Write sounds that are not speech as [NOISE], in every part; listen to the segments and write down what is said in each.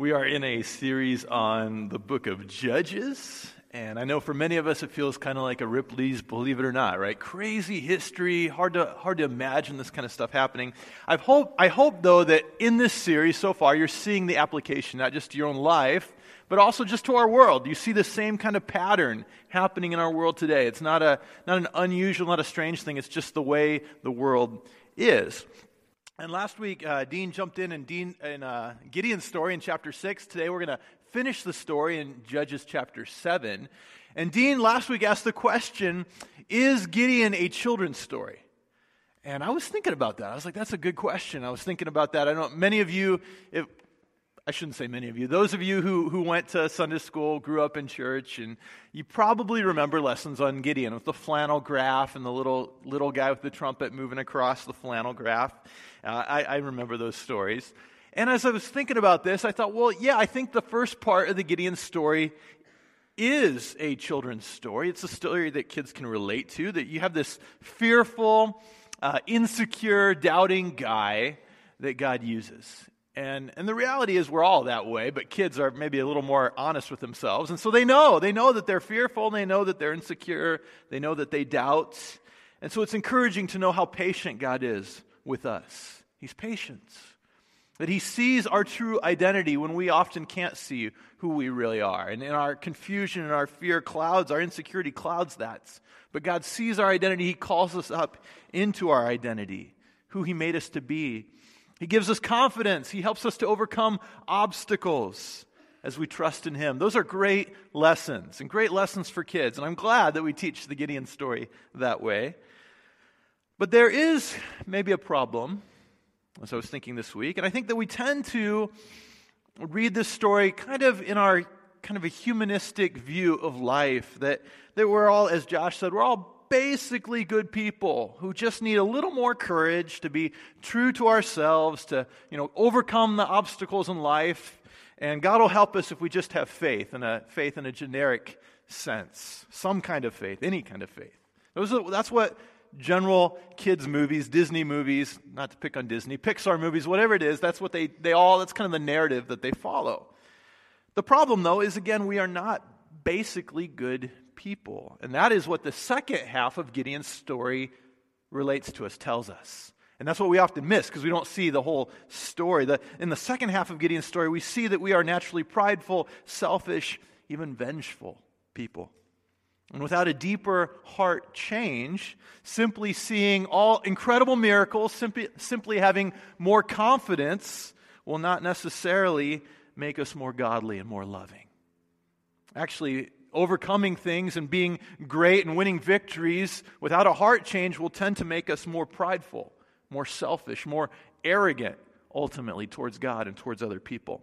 We are in a series on the book of Judges. And I know for many of us it feels kind of like a Ripley's Believe It or Not, right? Crazy history, hard to, hard to imagine this kind of stuff happening. I hope, I hope, though, that in this series so far you're seeing the application, not just to your own life, but also just to our world. You see the same kind of pattern happening in our world today. It's not, a, not an unusual, not a strange thing, it's just the way the world is. And last week, uh, Dean jumped in and Dean in uh, Gideon's story in chapter six. Today, we're going to finish the story in Judges chapter seven. And Dean last week asked the question: Is Gideon a children's story? And I was thinking about that. I was like, that's a good question. I was thinking about that. I know many of you, if, I shouldn't say many of you, those of you who, who went to Sunday school, grew up in church, and you probably remember lessons on Gideon with the flannel graph and the little, little guy with the trumpet moving across the flannel graph. Uh, I, I remember those stories. And as I was thinking about this, I thought, well, yeah, I think the first part of the Gideon story is a children's story. It's a story that kids can relate to, that you have this fearful, uh, insecure, doubting guy that God uses. And, and the reality is, we're all that way, but kids are maybe a little more honest with themselves. And so they know. They know that they're fearful. They know that they're insecure. They know that they doubt. And so it's encouraging to know how patient God is with us. He's patient. That He sees our true identity when we often can't see who we really are. And in our confusion and our fear clouds, our insecurity clouds that. But God sees our identity. He calls us up into our identity, who He made us to be. He gives us confidence. He helps us to overcome obstacles as we trust in Him. Those are great lessons and great lessons for kids. And I'm glad that we teach the Gideon story that way. But there is maybe a problem, as I was thinking this week, and I think that we tend to read this story kind of in our kind of a humanistic view of life that, that we're all, as Josh said, we're all basically good people who just need a little more courage to be true to ourselves, to you know, overcome the obstacles in life. And God will help us if we just have faith, and a faith in a generic sense, some kind of faith, any kind of faith. Those are, that's what general kids movies, Disney movies, not to pick on Disney, Pixar movies, whatever it is, that's what they, they all, that's kind of the narrative that they follow. The problem, though, is again, we are not basically good people. And that is what the second half of Gideon's story relates to us, tells us. And that's what we often miss because we don't see the whole story. The, in the second half of Gideon's story, we see that we are naturally prideful, selfish, even vengeful people. And without a deeper heart change, simply seeing all incredible miracles, simply, simply having more confidence, will not necessarily make us more godly and more loving. Actually, overcoming things and being great and winning victories without a heart change will tend to make us more prideful, more selfish, more arrogant ultimately towards God and towards other people.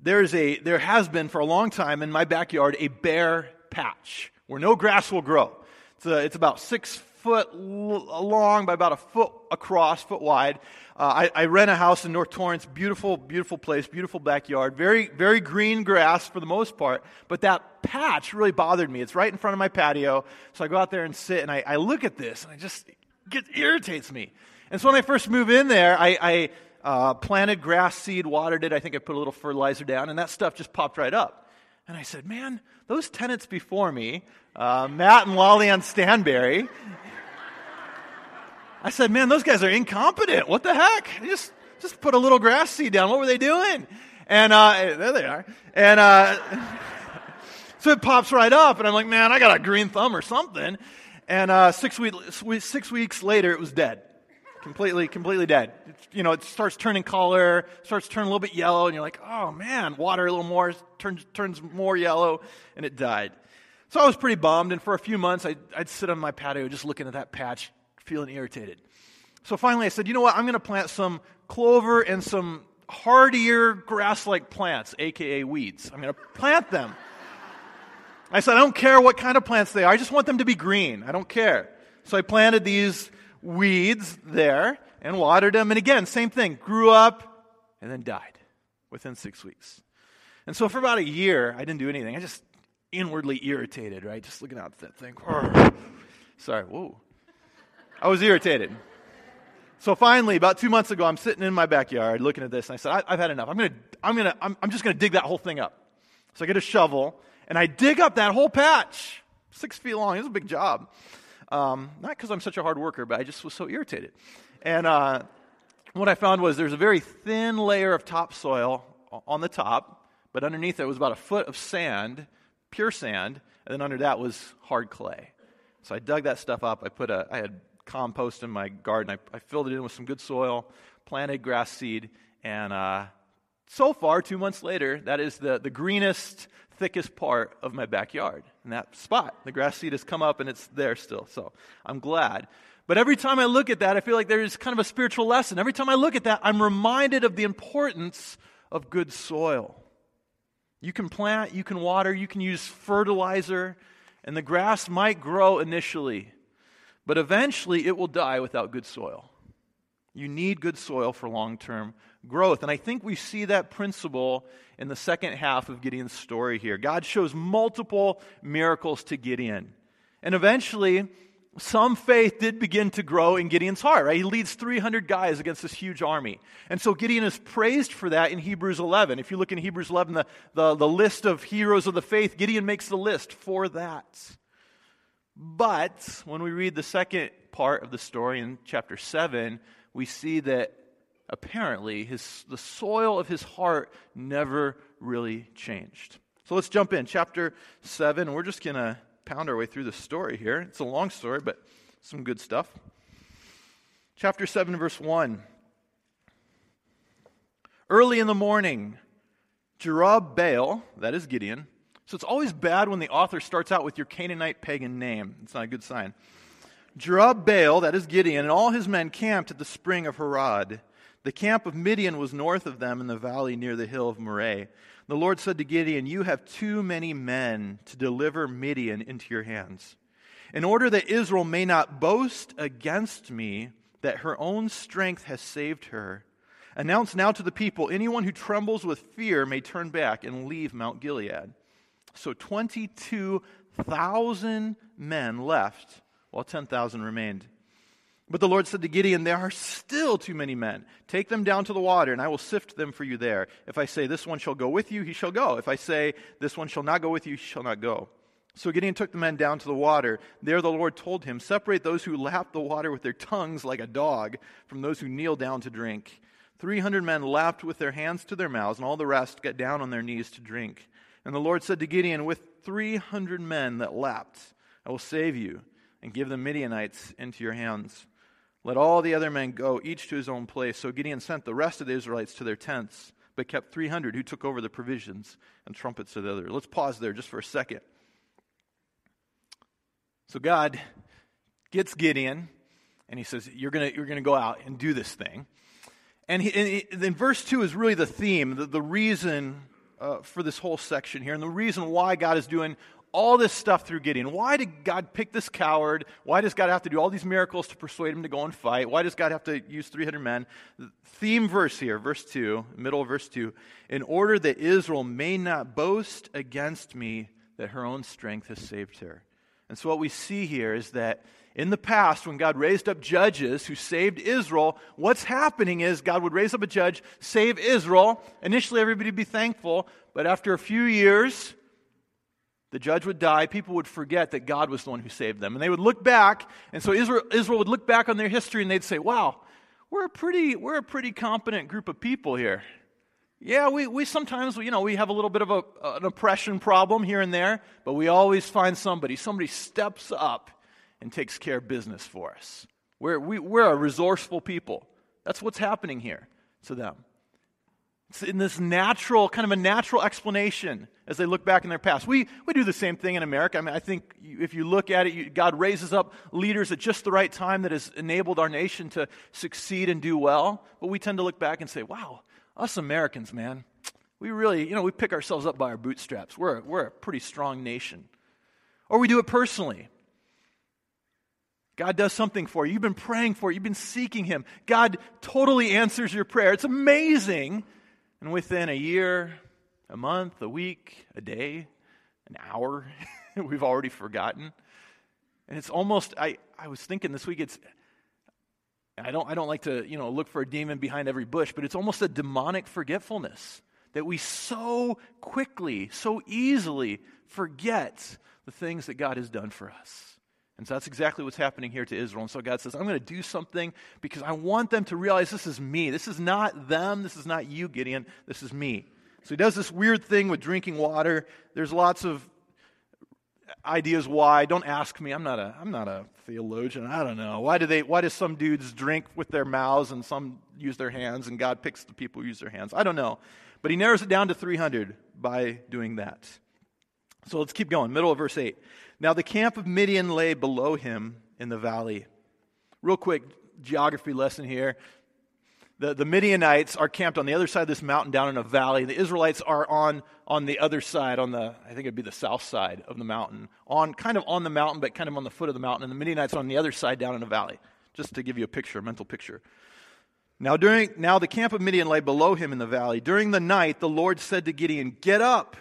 There's a, there has been for a long time in my backyard a bare patch where no grass will grow. It's, a, it's about six foot long by about a foot across, foot wide. Uh, I, I, rent a house in North Torrance. Beautiful, beautiful place, beautiful backyard. Very, very green grass for the most part. But that patch really bothered me. It's right in front of my patio. So I go out there and sit and I, I look at this and I just, it irritates me. And so when I first moved in there, I, I uh, planted grass seed, watered it. I think I put a little fertilizer down and that stuff just popped right up. And I said, man, those tenants before me, uh, Matt and Lolly on Stanberry, I said, man, those guys are incompetent. What the heck? They just, just put a little grass seed down. What were they doing? And uh, there they are. And uh, [LAUGHS] so it pops right up, and I'm like, man, I got a green thumb or something. And uh, six, week, six weeks later, it was dead. Completely, completely dead. you know, it starts turning color, starts turning a little bit yellow, and you're like, oh man, water a little more, turns, turns more yellow, and it died. So I was pretty bummed, and for a few months, I'd, I'd sit on my patio just looking at that patch, feeling irritated. So finally, I said, you know what? I'm going to plant some clover and some hardier grass like plants, aka weeds. I'm going to plant them. I said, I don't care what kind of plants they are, I just want them to be green. I don't care. So I planted these weeds there and watered them. And again, same thing, grew up and then died within six weeks. And so for about a year, I didn't do anything. I just inwardly irritated, right? Just looking out at that thing. Sorry, whoa. I was irritated. So finally, about two months ago, I'm sitting in my backyard looking at this, and I said, I, have had enough. I'm gonna, I'm gonna, I'm, I'm just gonna dig that whole thing up. So I get a shovel, and I dig up that whole patch, six feet long. It was a big job. Um, not because I'm such a hard worker, but I just was so irritated. And uh, what I found was there's a very thin layer of topsoil on the top, but underneath it was about a foot of sand, pure sand, and then under that was hard clay. So I dug that stuff up. I put a, I had compost in my garden. I, I filled it in with some good soil, planted grass seed, and uh, so far, two months later, that is the, the greenest, thickest part of my backyard. In that spot, the grass seed has come up and it's there still. So I'm glad. But every time I look at that, I feel like there's kind of a spiritual lesson. Every time I look at that, I'm reminded of the importance of good soil. You can plant, you can water, you can use fertilizer, and the grass might grow initially, but eventually it will die without good soil. You need good soil for long term growth. And I think we see that principle in the second half of Gideon's story here. God shows multiple miracles to Gideon. And eventually, some faith did begin to grow in Gideon's heart, right? He leads 300 guys against this huge army. And so Gideon is praised for that in Hebrews 11. If you look in Hebrews 11, the, the, the list of heroes of the faith, Gideon makes the list for that. But when we read the second part of the story in chapter 7, we see that apparently his, the soil of his heart never really changed. So let's jump in. Chapter 7, we're just going to pound our way through the story here. It's a long story, but some good stuff. Chapter 7, verse 1. Early in the morning, Jerubbaal, that is Gideon. So it's always bad when the author starts out with your Canaanite pagan name. It's not a good sign. Jerubbaal, that is Gideon, and all his men camped at the spring of Harod. The camp of Midian was north of them in the valley near the hill of Moreh. The Lord said to Gideon, You have too many men to deliver Midian into your hands. In order that Israel may not boast against me that her own strength has saved her, announce now to the people anyone who trembles with fear may turn back and leave Mount Gilead. So 22,000 men left, while 10,000 remained. But the Lord said to Gideon, There are still too many men. Take them down to the water, and I will sift them for you there. If I say, This one shall go with you, he shall go. If I say, This one shall not go with you, he shall not go. So Gideon took the men down to the water. There the Lord told him, Separate those who lap the water with their tongues like a dog from those who kneel down to drink. Three hundred men lapped with their hands to their mouths, and all the rest got down on their knees to drink. And the Lord said to Gideon, With three hundred men that lapped, I will save you and give the Midianites into your hands. Let all the other men go, each to his own place. So Gideon sent the rest of the Israelites to their tents, but kept 300 who took over the provisions and trumpets of the other. Let's pause there just for a second. So God gets Gideon, and he says, You're going you're to go out and do this thing. And, he, and then verse 2 is really the theme, the, the reason uh, for this whole section here, and the reason why God is doing all this stuff through Gideon. Why did God pick this coward? Why does God have to do all these miracles to persuade him to go and fight? Why does God have to use 300 men? theme verse here, verse 2, middle of verse 2 in order that Israel may not boast against me that her own strength has saved her. And so, what we see here is that in the past, when God raised up judges who saved Israel, what's happening is God would raise up a judge, save Israel. Initially, everybody would be thankful, but after a few years, the judge would die, people would forget that God was the one who saved them. And they would look back, and so Israel, Israel would look back on their history and they'd say, wow, we're a pretty, we're a pretty competent group of people here. Yeah, we, we sometimes, you know, we have a little bit of a, an oppression problem here and there, but we always find somebody. Somebody steps up and takes care of business for us. We're, we, we're a resourceful people. That's what's happening here to them. It's in this natural, kind of a natural explanation as they look back in their past. We, we do the same thing in America. I mean, I think if you look at it, you, God raises up leaders at just the right time that has enabled our nation to succeed and do well. But we tend to look back and say, wow, us Americans, man, we really, you know, we pick ourselves up by our bootstraps. We're we're a pretty strong nation. Or we do it personally. God does something for you. You've been praying for it. You've been seeking Him. God totally answers your prayer. It's amazing and within a year, a month, a week, a day, an hour, [LAUGHS] we've already forgotten. And it's almost, I, I was thinking this week, it's, I don't, I don't like to, you know, look for a demon behind every bush, but it's almost a demonic forgetfulness that we so quickly, so easily forget the things that God has done for us. And so that's exactly what's happening here to Israel. And so God says, I'm going to do something because I want them to realize this is me. This is not them. This is not you, Gideon. This is me. So he does this weird thing with drinking water. There's lots of ideas why. Don't ask me. I'm not a, I'm not a theologian. I don't know. Why do they, why do some dudes drink with their mouths and some use their hands and God picks the people who use their hands? I don't know. But he narrows it down to 300 by doing that. So let's keep going. Middle of verse 8. Now the camp of Midian lay below him in the valley. Real quick geography lesson here. The, the Midianites are camped on the other side of this mountain down in a valley. The Israelites are on, on the other side, on the, I think it'd be the south side of the mountain, on kind of on the mountain, but kind of on the foot of the mountain. And the Midianites on the other side down in a valley, just to give you a picture, a mental picture. Now, during, now the camp of Midian lay below him in the valley. During the night, the Lord said to Gideon, Get up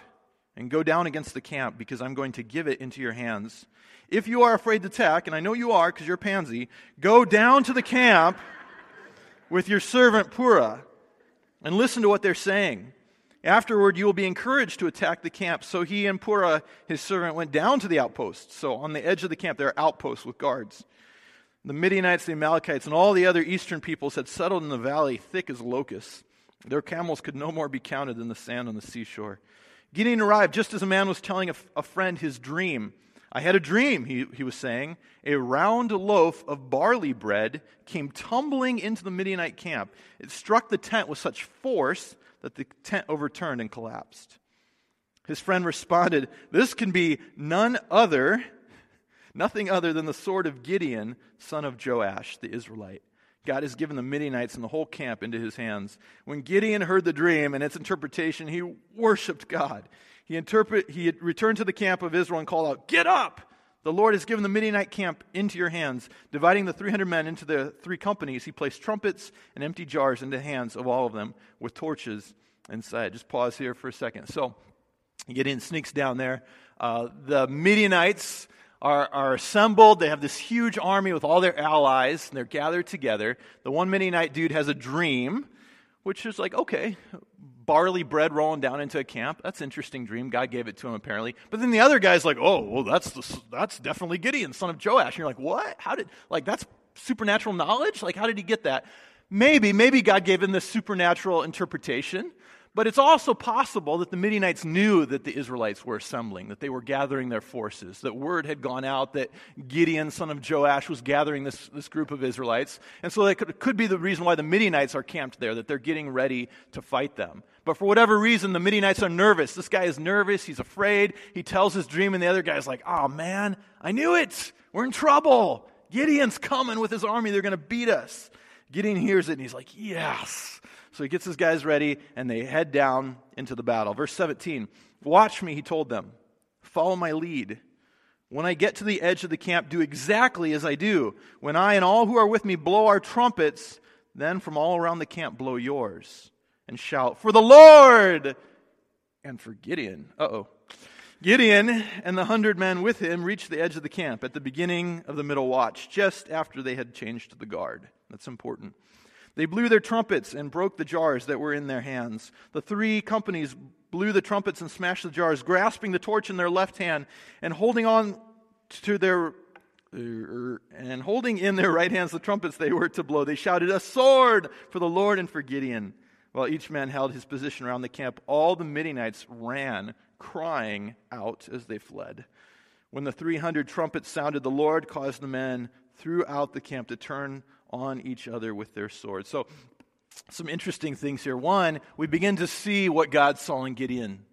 and go down against the camp because I'm going to give it into your hands. If you are afraid to attack, and I know you are because you're pansy, go down to the camp with your servant Purah and listen to what they're saying. Afterward, you will be encouraged to attack the camp. So he and Purah, his servant, went down to the outposts. So on the edge of the camp, there are outposts with guards. The Midianites, the Amalekites, and all the other eastern peoples had settled in the valley thick as locusts. Their camels could no more be counted than the sand on the seashore. Gideon arrived just as a man was telling a, friend his dream. I had a dream, he, he was saying. A round loaf of barley bread came tumbling into the Midianite camp. It struck the tent with such force that the tent overturned and collapsed. His friend responded, This can be none other, nothing other than the sword of Gideon, son of Joash, the Israelite. God has given the Midianites and the whole camp into his hands. When Gideon heard the dream and its interpretation, he worshiped God. He, interpret, he returned to the camp of Israel and called out, Get up! The Lord has given the Midianite camp into your hands. Dividing the 300 men into the three companies, he placed trumpets and empty jars into the hands of all of them with torches inside. Just pause here for a second. So, Gideon sneaks down there. Uh, the Midianites are, are assembled. They have this huge army with all their allies, and they're gathered together. The one Midianite dude has a dream, which is like, okay, barley bread rolling down into a camp. That's an interesting dream. God gave it to him, apparently. But then the other guy's like, oh, well, that's, the, that's definitely Gideon, son of Joash. And you're like, what? How did, like, that's supernatural knowledge? Like, how did he get that? Maybe, maybe God gave him this supernatural interpretation. But it's also possible that the Midianites knew that the Israelites were assembling, that they were gathering their forces, that word had gone out that Gideon, son of Joash, was gathering this, this group of Israelites. And so that could, could be the reason why the Midianites are camped there, that they're getting ready to fight them. But for whatever reason, the Midianites are nervous. This guy is nervous. He's afraid. He tells his dream, and the other guy's like, oh man, I knew it. We're in trouble. Gideon's coming with his army. They're going to beat us. Gideon hears it, and he's like, yes. So he gets his guys ready and they head down into the battle. Verse 17 Watch me, he told them. Follow my lead. When I get to the edge of the camp, do exactly as I do. When I and all who are with me blow our trumpets, then from all around the camp blow yours and shout, For the Lord! And for Gideon. Uh oh. Gideon and the hundred men with him reached the edge of the camp at the beginning of the middle watch, just after they had changed the guard. That's important. They blew their trumpets and broke the jars that were in their hands. The three companies blew the trumpets and smashed the jars, grasping the torch in their left hand and holding on to their and holding in their right hands the trumpets they were to blow. They shouted, "A sword for the Lord and for Gideon!" While each man held his position around the camp, all the Midianites ran, crying out as they fled. When the 300 trumpets sounded, the Lord caused the men throughout the camp to turn on each other with their swords. So, some interesting things here. One, we begin to see what God saw in Gideon.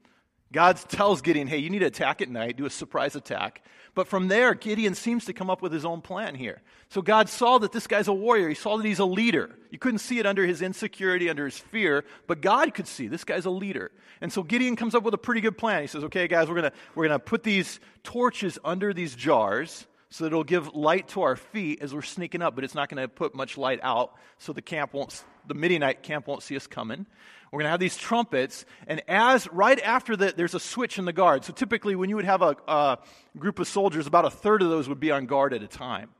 God tells Gideon, hey, you need to attack at night, do a surprise attack. But from there, Gideon seems to come up with his own plan here. So God saw that this guy's a warrior. He saw that he's a leader. You couldn't see it under his insecurity, under his fear, but God could see this guy's a leader. And so Gideon comes up with a pretty good plan. He says, okay, guys, we're going we're going to put these torches under these jars so that it'll give light to our feet as we're sneaking up, but it's not going to put much light out, so the camp won't, the Midianite camp won't see us coming. We're going to have these trumpets, and as right after that, there's a switch in the guard. So typically, when you would have a, a group of soldiers, about a third of those would be on guard at a time.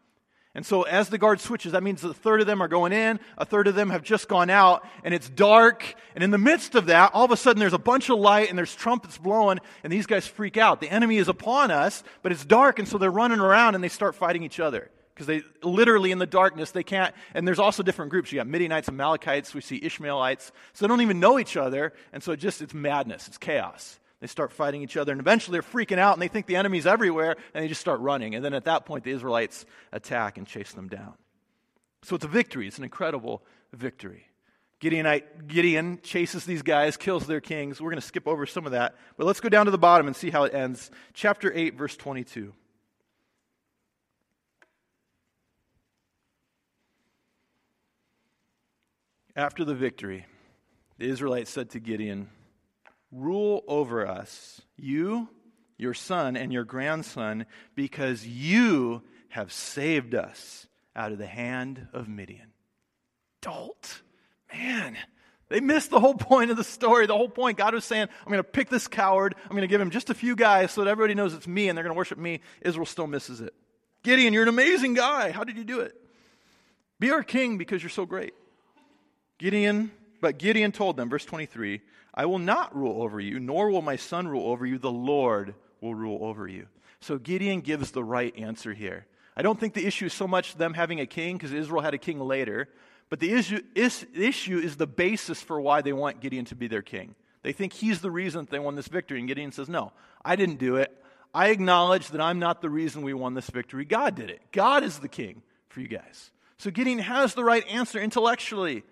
And so as the guard switches, that means a third of them are going in, a third of them have just gone out, and it's dark. And in the midst of that, all of a sudden there's a bunch of light and there's trumpets blowing, and these guys freak out. The enemy is upon us, but it's dark, and so they're running around and they start fighting each other. Because they literally in the darkness, they can't, and there's also different groups. You got Midianites, Amalekites, we see Ishmaelites. So they don't even know each other, and so it just, it's madness, it's chaos. They start fighting each other, and eventually they're freaking out and they think the enemy's everywhere, and they just start running. And then at that point, the Israelites attack and chase them down. So it's a victory, it's an incredible victory. Gideonite, Gideon chases these guys, kills their kings. We're going to skip over some of that, but let's go down to the bottom and see how it ends. Chapter 8, verse 22. After the victory, the Israelites said to Gideon, Rule over us, you, your son, and your grandson, because you have saved us out of the hand of Midian. Dolt. Man, they missed the whole point of the story. The whole point, God was saying, I'm going to pick this coward. I'm going to give him just a few guys so that everybody knows it's me and they're going to worship me. Israel still misses it. Gideon, you're an amazing guy. How did you do it? Be our king because you're so great. Gideon, but Gideon told them, verse 23, I will not rule over you, nor will my son rule over you. The Lord will rule over you. So Gideon gives the right answer here. I don't think the issue is so much them having a king, because Israel had a king later, but the issue is, issue is the basis for why they want Gideon to be their king. They think he's the reason that they won this victory. And Gideon says, No, I didn't do it. I acknowledge that I'm not the reason we won this victory. God did it. God is the king for you guys. So Gideon has the right answer intellectually.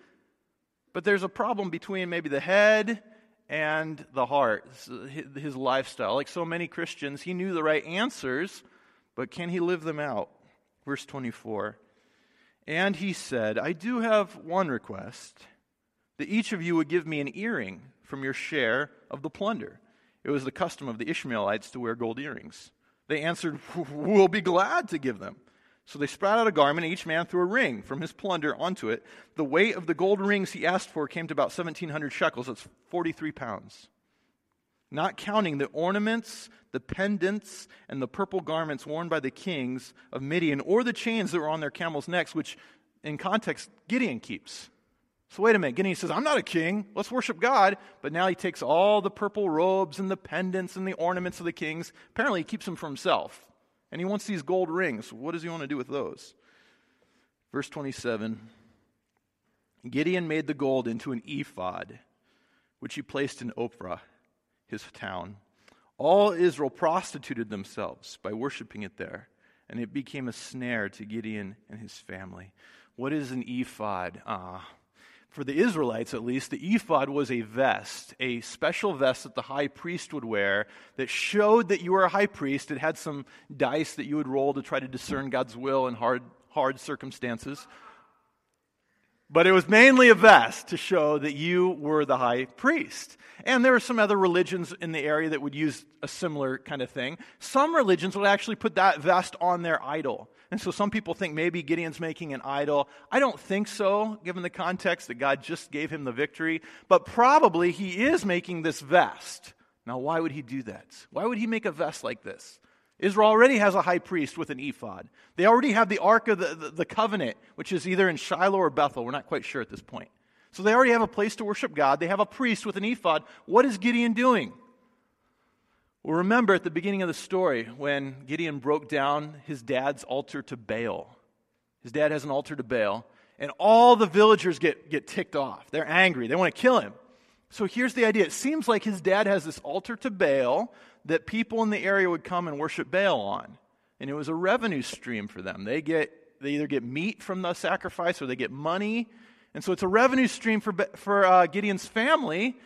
But there's a problem between maybe the head and the heart, his lifestyle. Like so many Christians, he knew the right answers, but can he live them out? Verse 24. And he said, I do have one request that each of you would give me an earring from your share of the plunder. It was the custom of the Ishmaelites to wear gold earrings. They answered, We'll be glad to give them. So they spread out a garment, and each man threw a ring from his plunder onto it. The weight of the gold rings he asked for came to about 1,700 shekels. That's 43 pounds. Not counting the ornaments, the pendants, and the purple garments worn by the kings of Midian, or the chains that were on their camels' necks, which in context Gideon keeps. So wait a minute. Gideon says, I'm not a king. Let's worship God. But now he takes all the purple robes and the pendants and the ornaments of the kings. Apparently, he keeps them for himself. And he wants these gold rings. What does he want to do with those? Verse 27 Gideon made the gold into an ephod, which he placed in Ophrah, his town. All Israel prostituted themselves by worshiping it there, and it became a snare to Gideon and his family. What is an ephod? Ah, for the Israelites at least, the ephod was a vest, a special vest that the high priest would wear that showed that you were a high priest. It had some dice that you would roll to try to discern God's will in hard, hard circumstances. But it was mainly a vest to show that you were the high priest. And there were some other religions in the area that would use a similar kind of thing. Some religions would actually put that vest on their idol. And so some people think maybe Gideon's making an idol. I don't think so, given the context that God just gave him the victory. But probably he is making this vest. Now, why would he do that? Why would he make a vest like this? Israel already has a high priest with an ephod. They already have the Ark of the, the, the, Covenant, which is either in Shiloh or Bethel. We're not quite sure at this point. So they already have a place to worship God. They have a priest with an ephod. What is Gideon doing? Well, remember at the beginning of the story when Gideon broke down his dad's altar to Baal. His dad has an altar to Baal, and all the villagers get, get ticked off. They're angry, they want to kill him. So here's the idea it seems like his dad has this altar to Baal that people in the area would come and worship Baal on. And it was a revenue stream for them. They, get, they either get meat from the sacrifice or they get money. And so it's a revenue stream for, for uh, Gideon's family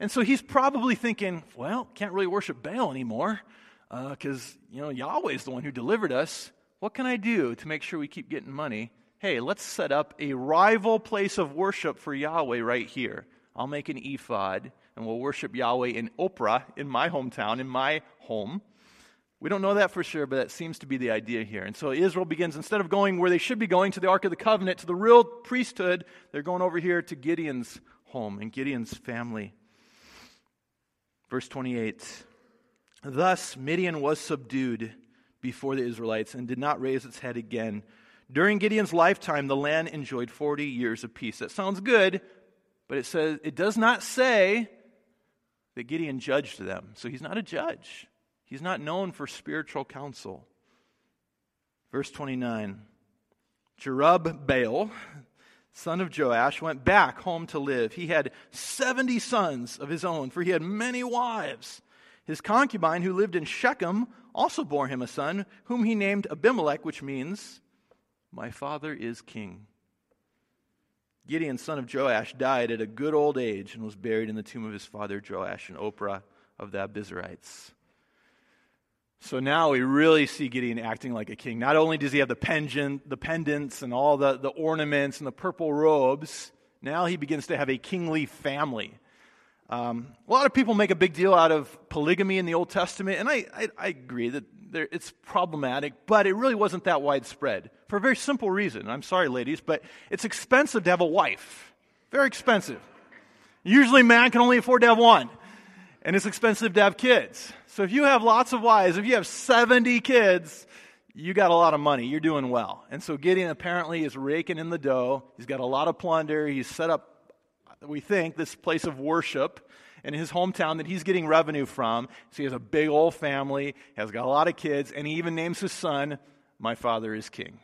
and so he's probably thinking, well, can't really worship Baal anymore because, uh, you know, Yahweh's the one who delivered us. What can I do to make sure we keep getting money? Hey, let's set up a rival place of worship for Yahweh right here. I'll make an ephod and we'll worship Yahweh in Ophrah, in my hometown, in my home. We don't know that for sure, but that seems to be the idea here. And so Israel begins, instead of going where they should be going to the Ark of the Covenant, to the real priesthood, they're going over here to Gideon's home and Gideon's family. Verse 28 Thus Midian was subdued before the Israelites and did not raise its head again During Gideon's lifetime, the land enjoyed 40 years of peace. That sounds good, but it says it does not say that Gideon judged them. So he's not a judge. He's not known for spiritual counsel. Verse 29 Jerubbaal, son of Joash, went back home to live. He had 70 sons of his own, for he had many wives. His concubine, who lived in Shechem, also bore him a son, whom he named Abimelech, which means, My father is king. Gideon, son of Joash, died at a good old age and was buried in the tomb of his father Joash in Ophrah of the Abiezrites. So now we really see Gideon acting like a king. Not only does he have the pendant, the pendants and all the, the ornaments and the purple robes, now he begins to have a kingly family. Um, a lot of people make a big deal out of polygamy in the Old Testament, and I, I, I agree that there, it's problematic, but it really wasn't that widespread for a very simple reason. I'm sorry, ladies, but it's expensive to have a wife. Very expensive. Usually, man can only afford to have one, and it's expensive to have kids. So if you have lots of wives, if you have 70 kids, you got a lot of money. You're doing well. And so Gideon apparently is raking in the dough. He's got a lot of plunder. He's set up, we think, this place of worship in his hometown that he's getting revenue from. So he has a big old family, has got a lot of kids, and he even names his son, My Father is King.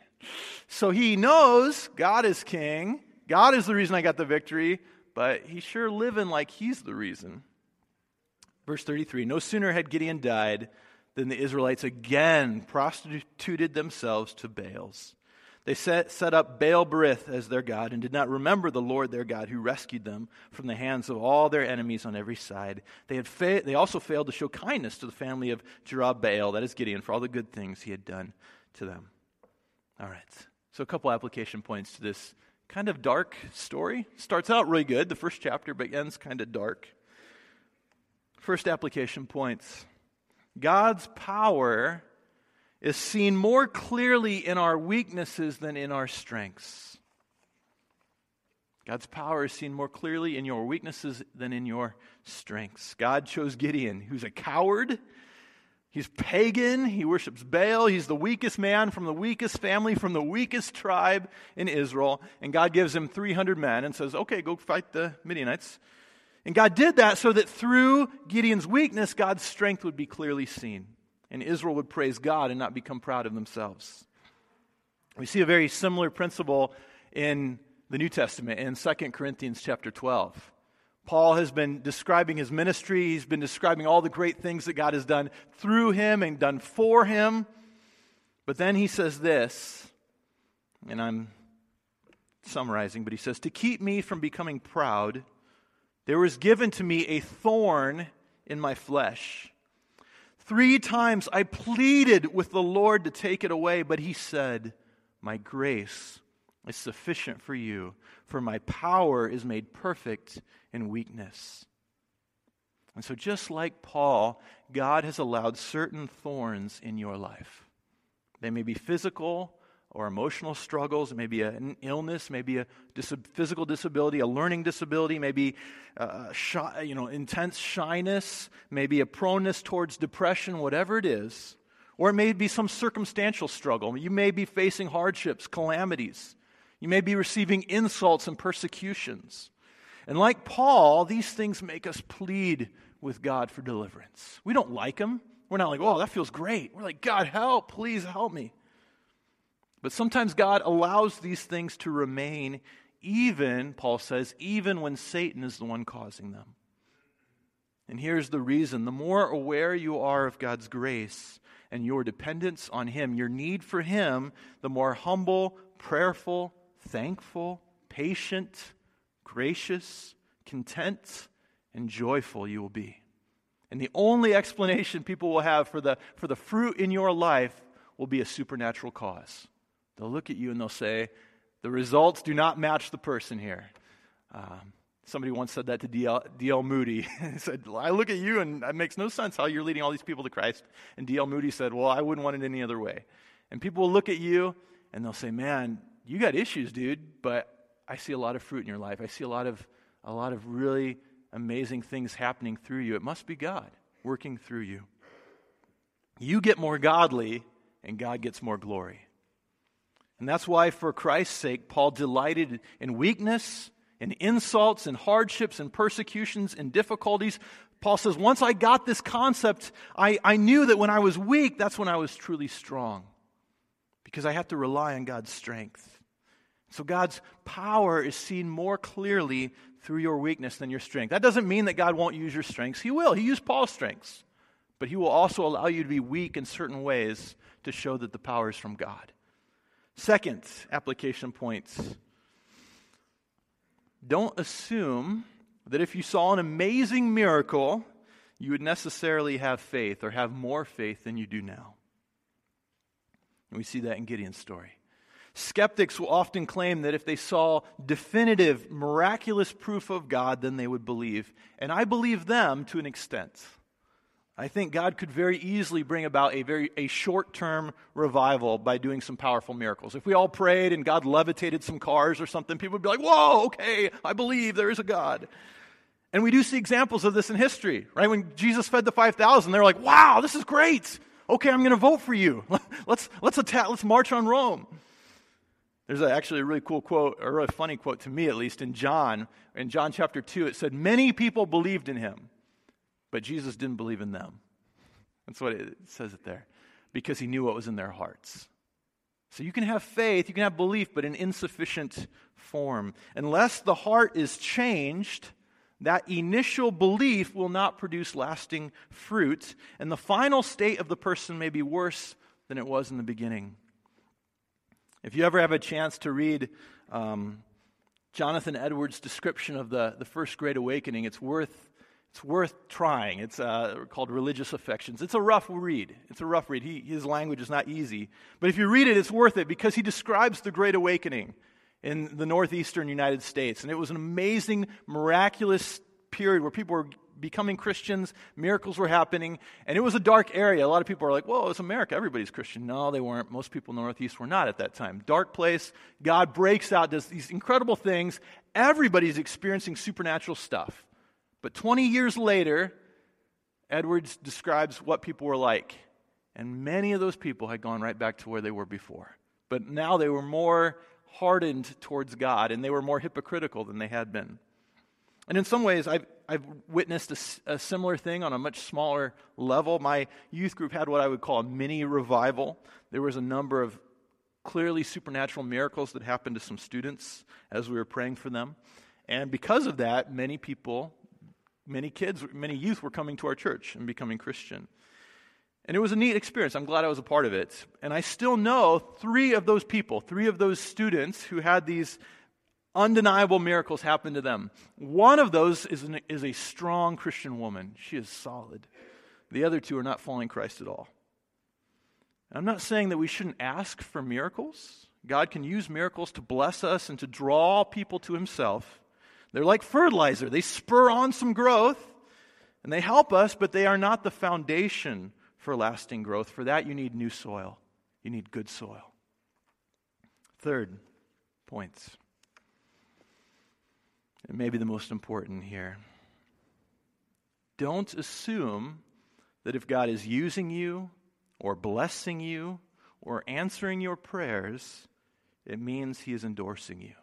So he knows God is king. God is the reason I got the victory, but he's sure living like he's the reason. Verse 33 No sooner had Gideon died than the Israelites again prostituted themselves to Baals. They set, set up Baal Berith as their God and did not remember the Lord their God who rescued them from the hands of all their enemies on every side. They, had fa- they also failed to show kindness to the family of Jerubbaal, that is Gideon, for all the good things he had done to them. All right, so a couple application points to this kind of dark story. Starts out really good, the first chapter, but ends kind of dark. First application points God's power is seen more clearly in our weaknesses than in our strengths. God's power is seen more clearly in your weaknesses than in your strengths. God chose Gideon, who's a coward. He's pagan. He worships Baal. He's the weakest man from the weakest family, from the weakest tribe in Israel. And God gives him 300 men and says, Okay, go fight the Midianites. And God did that so that through Gideon's weakness, God's strength would be clearly seen. And Israel would praise God and not become proud of themselves. We see a very similar principle in the New Testament in 2 Corinthians chapter 12. Paul has been describing his ministry. He's been describing all the great things that God has done through him and done for him. But then he says this, and I'm summarizing, but he says, To keep me from becoming proud, there was given to me a thorn in my flesh. Three times I pleaded with the Lord to take it away, but he said, My grace is sufficient for you, for my power is made perfect in weakness. And so, just like Paul, God has allowed certain thorns in your life. They may be physical, or emotional struggles, maybe an illness, maybe a dis- physical disability, a learning disability, maybe uh, shy, you know, intense shyness, maybe a proneness towards depression, whatever it is. Or it may be some circumstantial struggle. You may be facing hardships, calamities. You may be receiving insults and persecutions. And like Paul, these things make us plead with God for deliverance. We don't like them. We're not like, oh, that feels great. We're like, God, help, please help me. But sometimes God allows these things to remain, even, Paul says, even when Satan is the one causing them. And here's the reason the more aware you are of God's grace and your dependence on Him, your need for Him, the more humble, prayerful, thankful, patient, gracious, content, and joyful you will be. And the only explanation people will have for the, for the fruit in your life will be a supernatural cause. They'll look at you and they'll say, the results do not match the person here. Um, somebody once said that to D.L. Moody. [LAUGHS] he said, I look at you and it makes no sense how you're leading all these people to Christ. And D.L. Moody said, Well, I wouldn't want it any other way. And people will look at you and they'll say, Man, you got issues, dude, but I see a lot of fruit in your life. I see a lot of, a lot of really amazing things happening through you. It must be God working through you. You get more godly, and God gets more glory. And that's why, for Christ's sake, Paul delighted in weakness, in insults, in hardships, in persecutions, in difficulties. Paul says, Once I got this concept, I, I knew that when I was weak, that's when I was truly strong. Because I have to rely on God's strength. So God's power is seen more clearly through your weakness than your strength. That doesn't mean that God won't use your strengths. He will. He used Paul's strengths. But He will also allow you to be weak in certain ways to show that the power is from God. Second application points don't assume that if you saw an amazing miracle, you would necessarily have faith or have more faith than you do now. And we see that in Gideon's story. Skeptics will often claim that if they saw definitive, miraculous proof of God, then they would believe. And I believe them to an extent. I think God could very easily bring about a very a short-term revival by doing some powerful miracles. If we all prayed and God levitated some cars or something, people would be like, "Whoa, okay, I believe there is a God." And we do see examples of this in history, right? When Jesus fed the 5,000, they're like, "Wow, this is great. Okay, I'm going to vote for you. [LAUGHS] let's let's attack, let's march on Rome." There's actually a really cool quote, or a really funny quote to me at least, in John. In John chapter 2, it said, Many people believed in him, but Jesus didn't believe in them. That's what it says it there, because he knew what was in their hearts. So you can have faith, you can have belief, but in insufficient form. Unless the heart is changed, that initial belief will not produce lasting fruit, and the final state of the person may be worse than it was in the beginning. If you ever have a chance to read um, Jonathan Edwards' description of the, the First Great Awakening, it's worth it's worth trying. It's uh, called Religious Affections. It's a rough read. It's a rough read. He, his language is not easy. But if you read it, it's worth it because he describes the Great Awakening in the northeastern United States. And it was an amazing, miraculous period where people were becoming Christians, miracles were happening, and it was a dark area. A lot of people are like, whoa, it's America, everybody's Christian. No, they weren't. Most people in the Northeast were not at that time. Dark place, God breaks out, does these incredible things. Everybody's experiencing supernatural stuff. But 20 years later, Edwards describes what people were like. And many of those people had gone right back to where they were before. But now they were more hardened towards God and they were more hypocritical than they had been. And in some ways, I've, I've witnessed a, a, similar thing on a much smaller level. My youth group had what I would call a mini revival. There was a number of clearly supernatural miracles that happened to some students as we were praying for them. And because of that, many people many kids, many youth were coming to our church and becoming Christian. And it was a neat experience. I'm glad I was a part of it. And I still know three of those people, three of those students who had these undeniable miracles happen to them. One of those is, an, is a strong Christian woman. She is solid. The other two are not following Christ at all. I'm not saying that we shouldn't ask for miracles. God can use miracles to bless us and to draw people to Himself. They're like fertilizer, they spur on some growth and they help us, but they are not the foundation for lasting growth. For that, you need new soil, you need good soil. Third points, and maybe the most important here. Don't assume that if God is using you or blessing you or answering your prayers, it means He is endorsing you.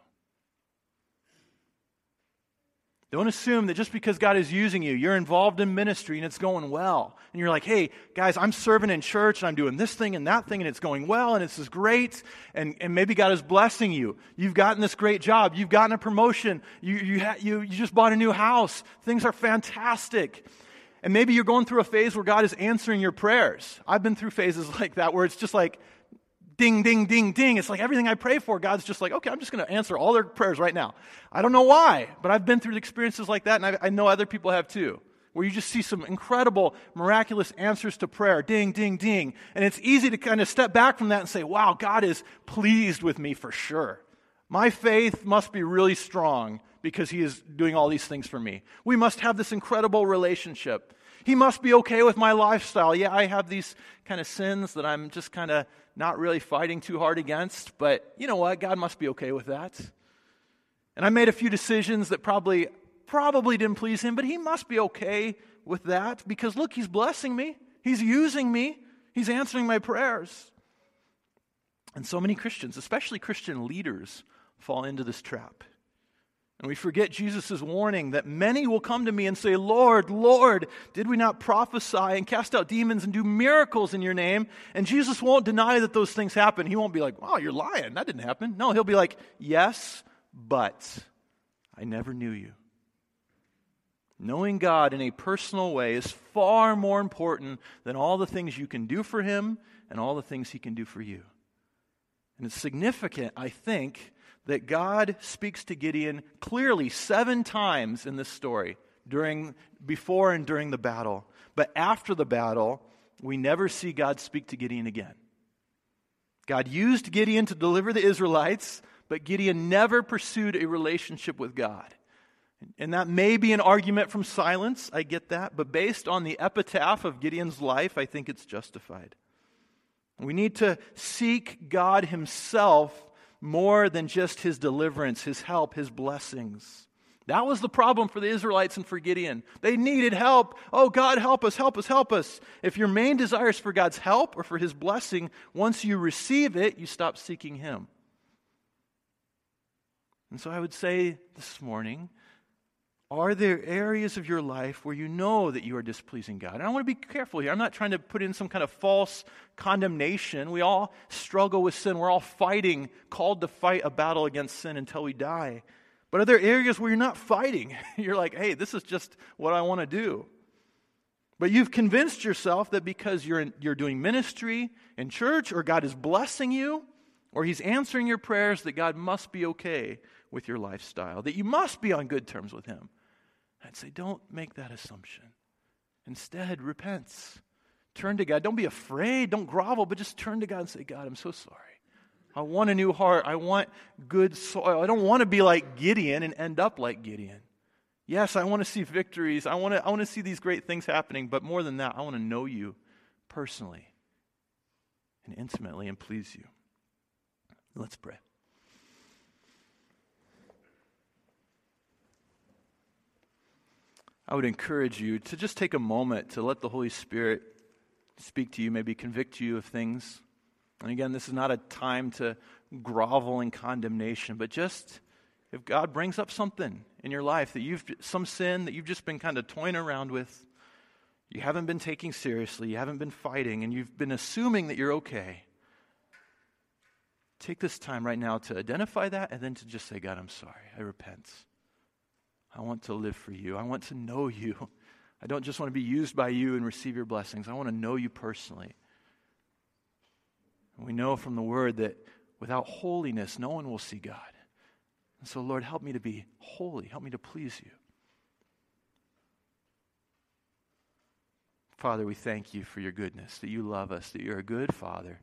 Don't assume that just because God is using you, you're involved in ministry and it's going well. And you're like, hey, guys, I'm serving in church and I'm doing this thing and that thing and it's going well and it's great. And, and maybe God is blessing you. You've gotten this great job. You've gotten a promotion. You, you, ha- you, you just bought a new house. Things are fantastic. And maybe you're going through a phase where God is answering your prayers. I've been through phases [LAUGHS] like that where it's just like, ding, ding, ding, ding. It's like everything I pray for, God's just like, okay, I'm just going to answer all their prayers right now. I don't know why, but I've been through experiences like that, and I, I know other people have too, where you just see some incredible, miraculous answers to prayer, ding, ding, ding. And it's easy to kind of step back from that and say, wow, God is pleased with me for sure. My faith must be really strong because He is doing all these things for me. We must have this incredible relationship. He must be okay with my lifestyle. Yeah, I have these kind of sins that I'm just kind of not really fighting too hard against, but you know what? God must be okay with that. And I made a few decisions that probably probably didn't please him, but he must be okay with that because look, he's blessing me. He's using me. He's answering my prayers. And so many Christians, especially Christian leaders, fall into this trap. And we forget Jesus' warning that many will come to me and say, Lord, Lord, did we not prophesy and cast out demons and do miracles in your name? And Jesus won't deny that those things happen. He won't be like, oh, you're lying. That didn't happen. No, he'll be like, yes, but I never knew you. Knowing God in a personal way is far more important than all the things you can do for Him and all the things He can do for you. And it's significant, I think, that God speaks to Gideon clearly seven times in this story, during, before and during the battle. But after the battle, we never see God speak to Gideon again. God used Gideon to deliver the Israelites, but Gideon never pursued a relationship with God. And that may be an argument from silence, I get that, but based on the epitaph of Gideon's life, I think it's justified. We need to seek God Himself more than just his deliverance, his help, his blessings. That was the problem for the Israelites and for Gideon. They needed help. Oh, God, help us, help us, help us. If your main desire is for God's help or for his blessing, once you receive it, you stop seeking him. And so I would say this morning are there areas of your life where you know that you are displeasing God? And I want to be careful here. I'm not trying to put in some kind of false condemnation. We all struggle with sin. We're all fighting, called to fight a battle against sin until we die. But are there areas where you're not fighting? [LAUGHS] You're like, hey, this is just what I want to do. But you've convinced yourself that because you're, in, you're doing ministry in church, or God is blessing you, or He's answering your prayers, that God must be okay with your lifestyle, that you must be on good terms with Him. I'd say, don't make that assumption. Instead, repent. Turn to God. Don't be afraid. Don't grovel, but just turn to God and say, God, I'm so sorry. I want a new heart. I want good soil. I don't want to be like Gideon and end up like Gideon. Yes, I want to see victories. I want to, I want to see these great things happening, but more than that, I want to know you personally and intimately and please you. Let's pray. I would encourage you to just take a moment to let the Holy Spirit speak to you, maybe convict you of things. And again, this is not a time to grovel in condemnation, but just if God brings up something in your life that you've, some sin that you've just been kind of toying around with, you haven't been taking seriously, you haven't been fighting, and you've been assuming that you're okay. Take this time right now to identify that and then to just say, God, I'm sorry. I repent. I want to live for you. I want to know you. [LAUGHS] I don't just want to be used by you and receive your blessings. I want to know you personally. And we know from the word that without holiness, no one will see God. And so, Lord, help me to be holy. Help me to please you. Father, we thank you for your goodness, that you love us, that you're a good Father.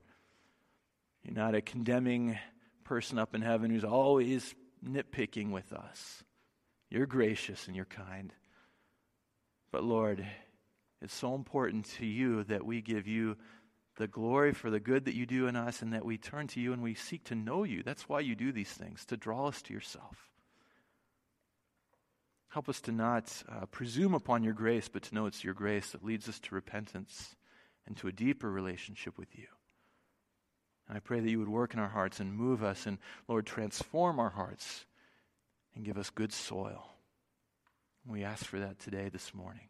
You're not a condemning person up in heaven who's always nitpicking with us. You're gracious and you're kind. But Lord, it's so important to you that we give you the glory for the good that you do in us and that we turn to you and we seek to know you. That's why you do these things, to draw us to yourself. Help us to not uh, presume upon your grace, but to know it's your grace that leads us to repentance and to a deeper relationship with you. And I pray that you would work in our hearts and move us and, Lord, transform our hearts and give us good soil. We ask for that today, this morning.